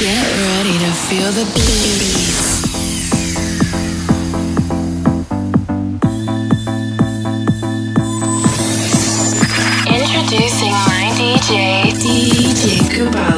Get ready to feel the beat. Introducing my DJ, DJ Kubala.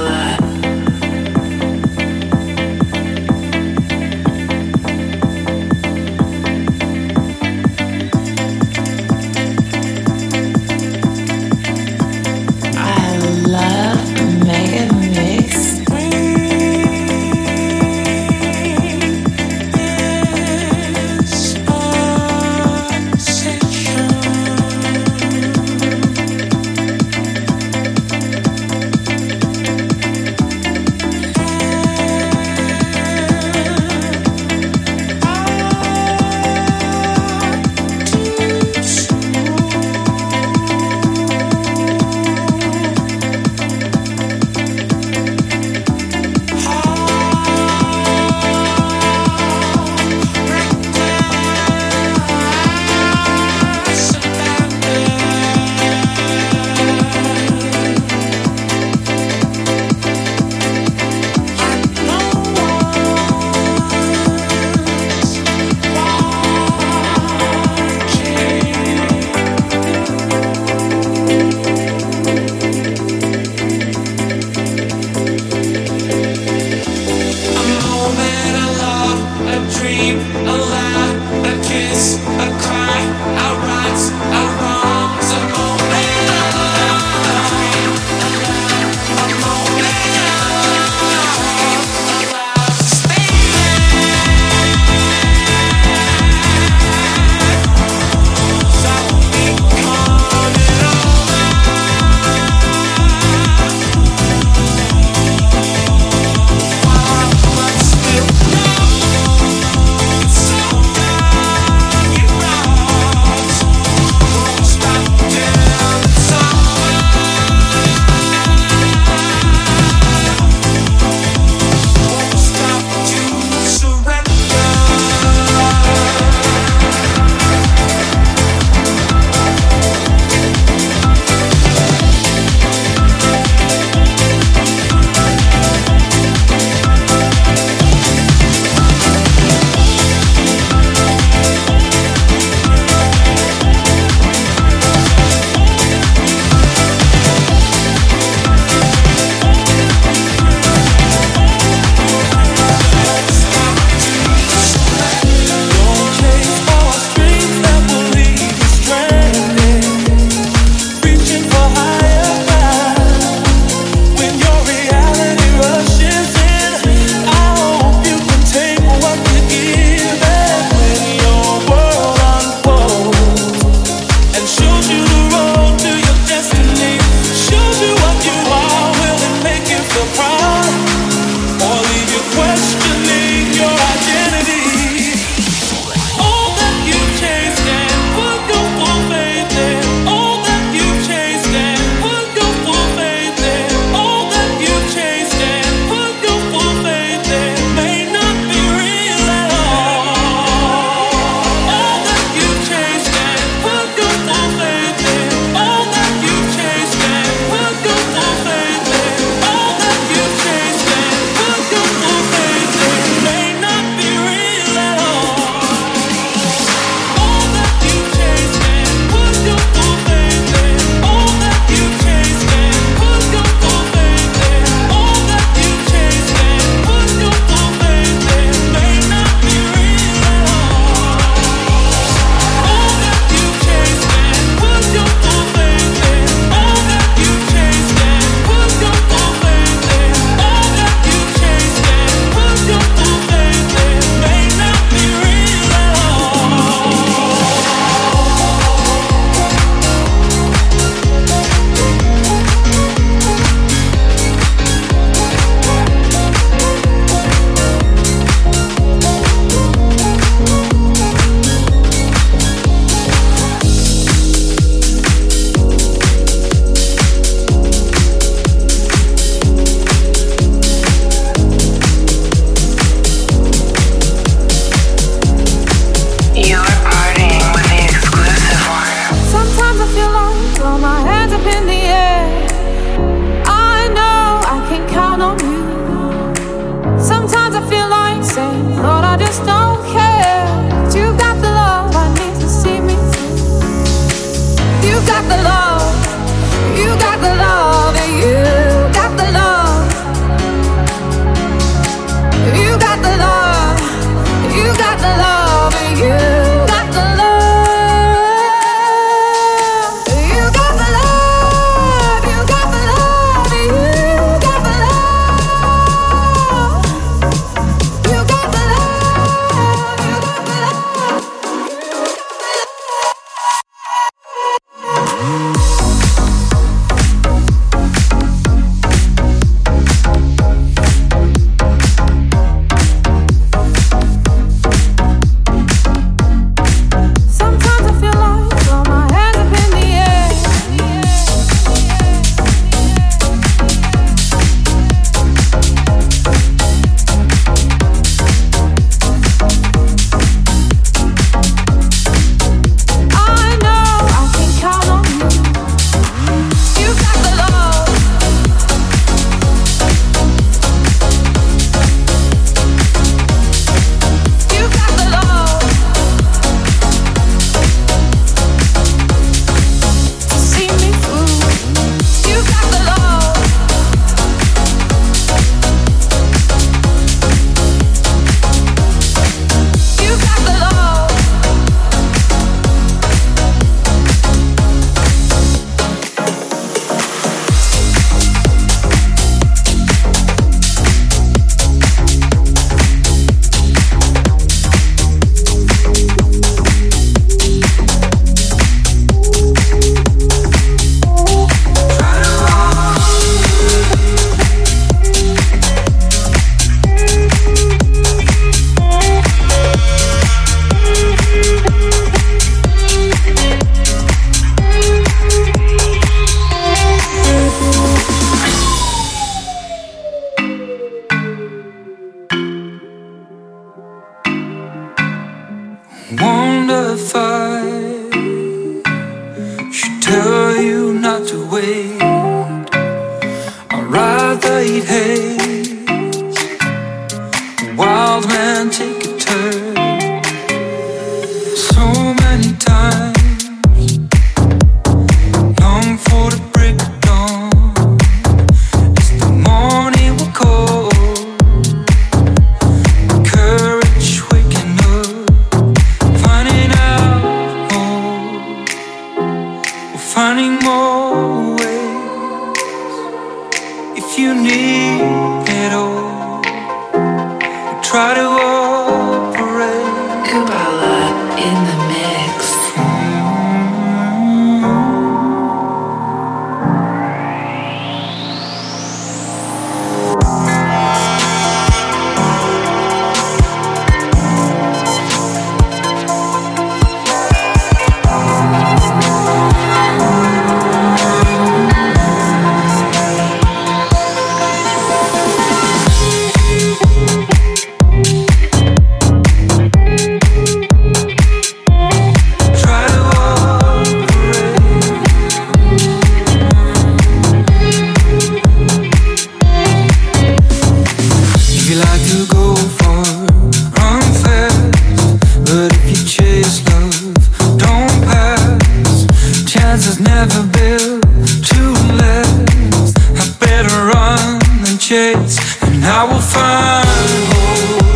plans never built to last. I better run than chase, and I will find hope.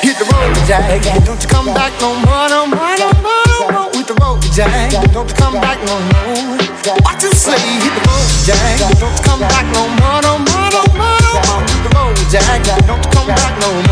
Hit the road, Jack. Don't you come back no more, no more, no more, no more. With the road, Jack. Don't you come back no more. Watch you slay. Hit the road, Jack. Don't you come back no more, no more, no more, no more. With the road, Jack. Don't you come back no more.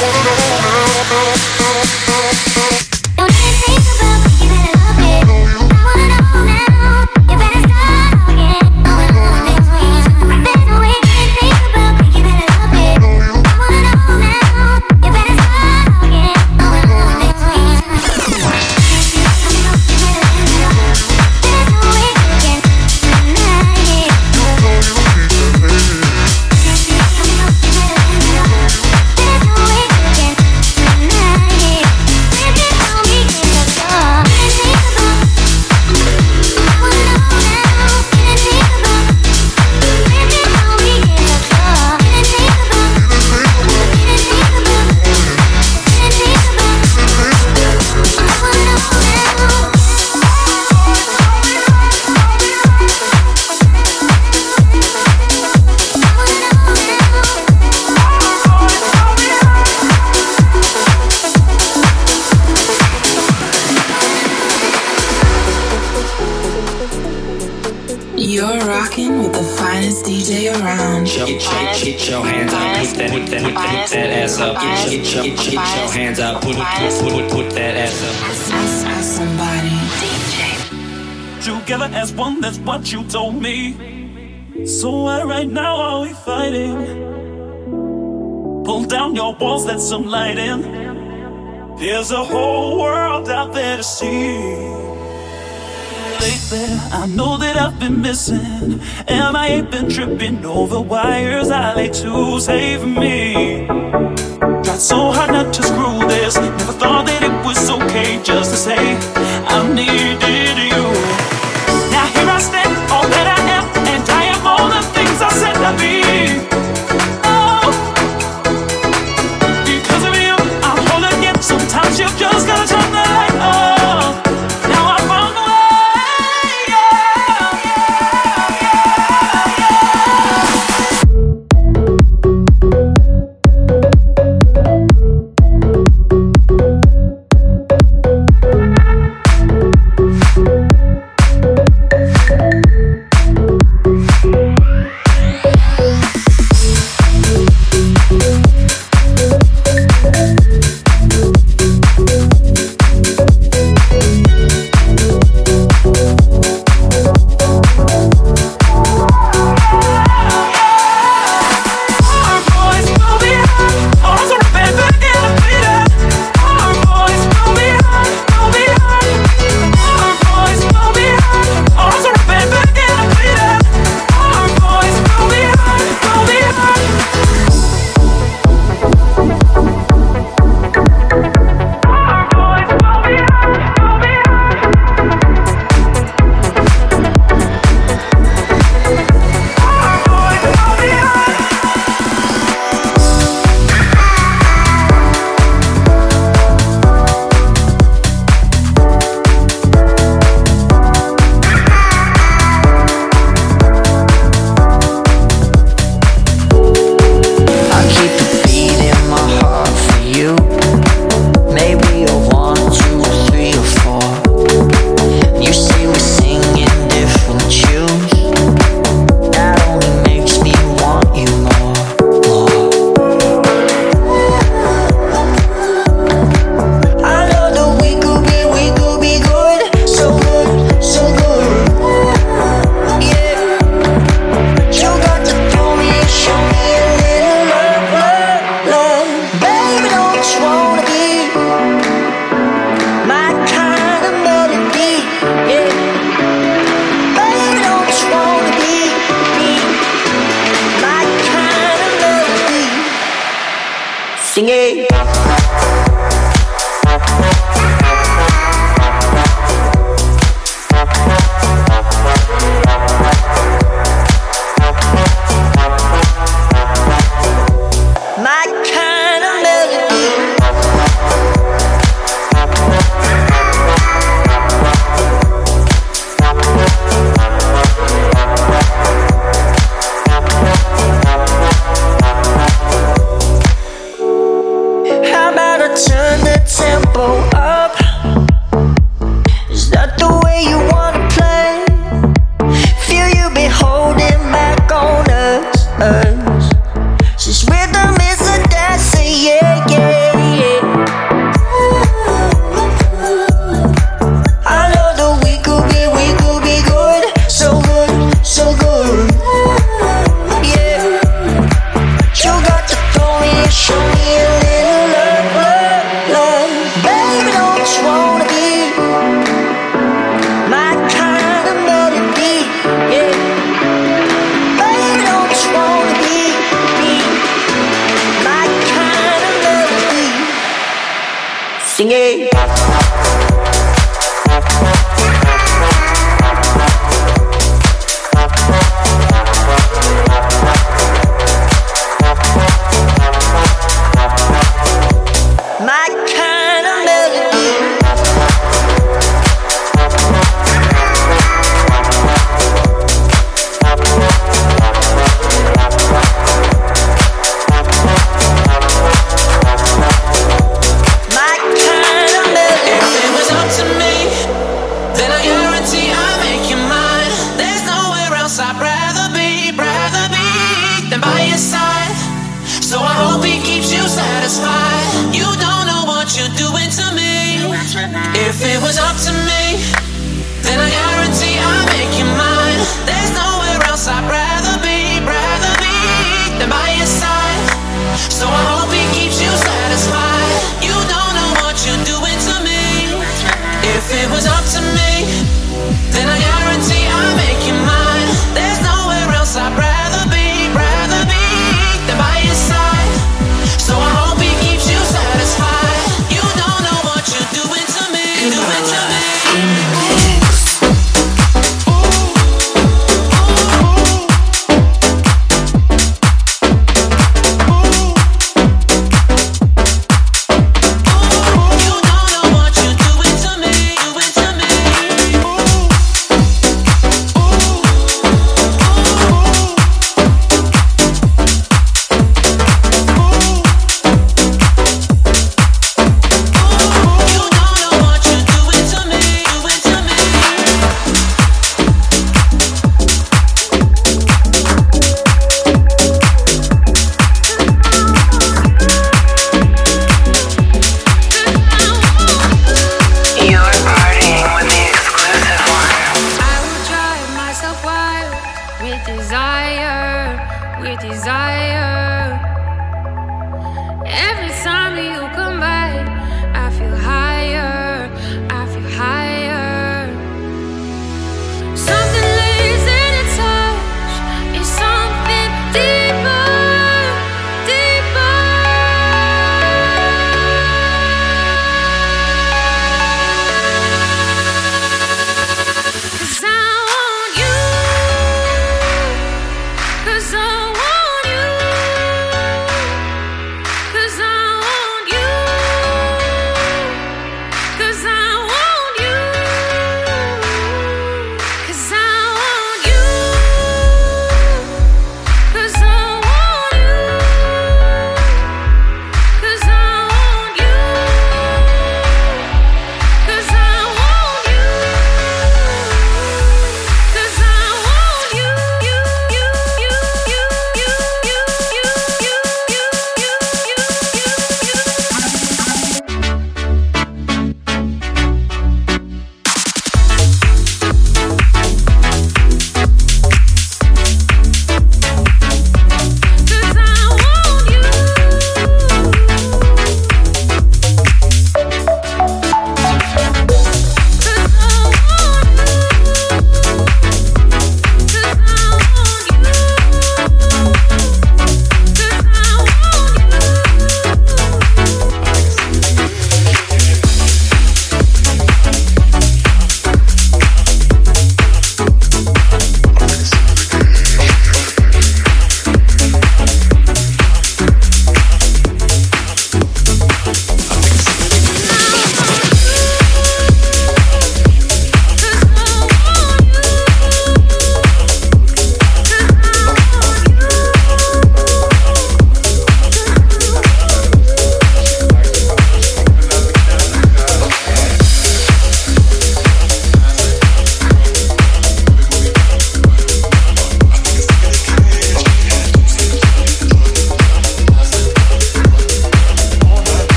no, no, no, no. There's a whole world out there to see. Lately, I know that I've been missing, and I ain't been tripping over wires. I lay to save me. Tried so hard not to screw this. Never thought that it was okay just to say I needed you.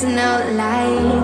There's no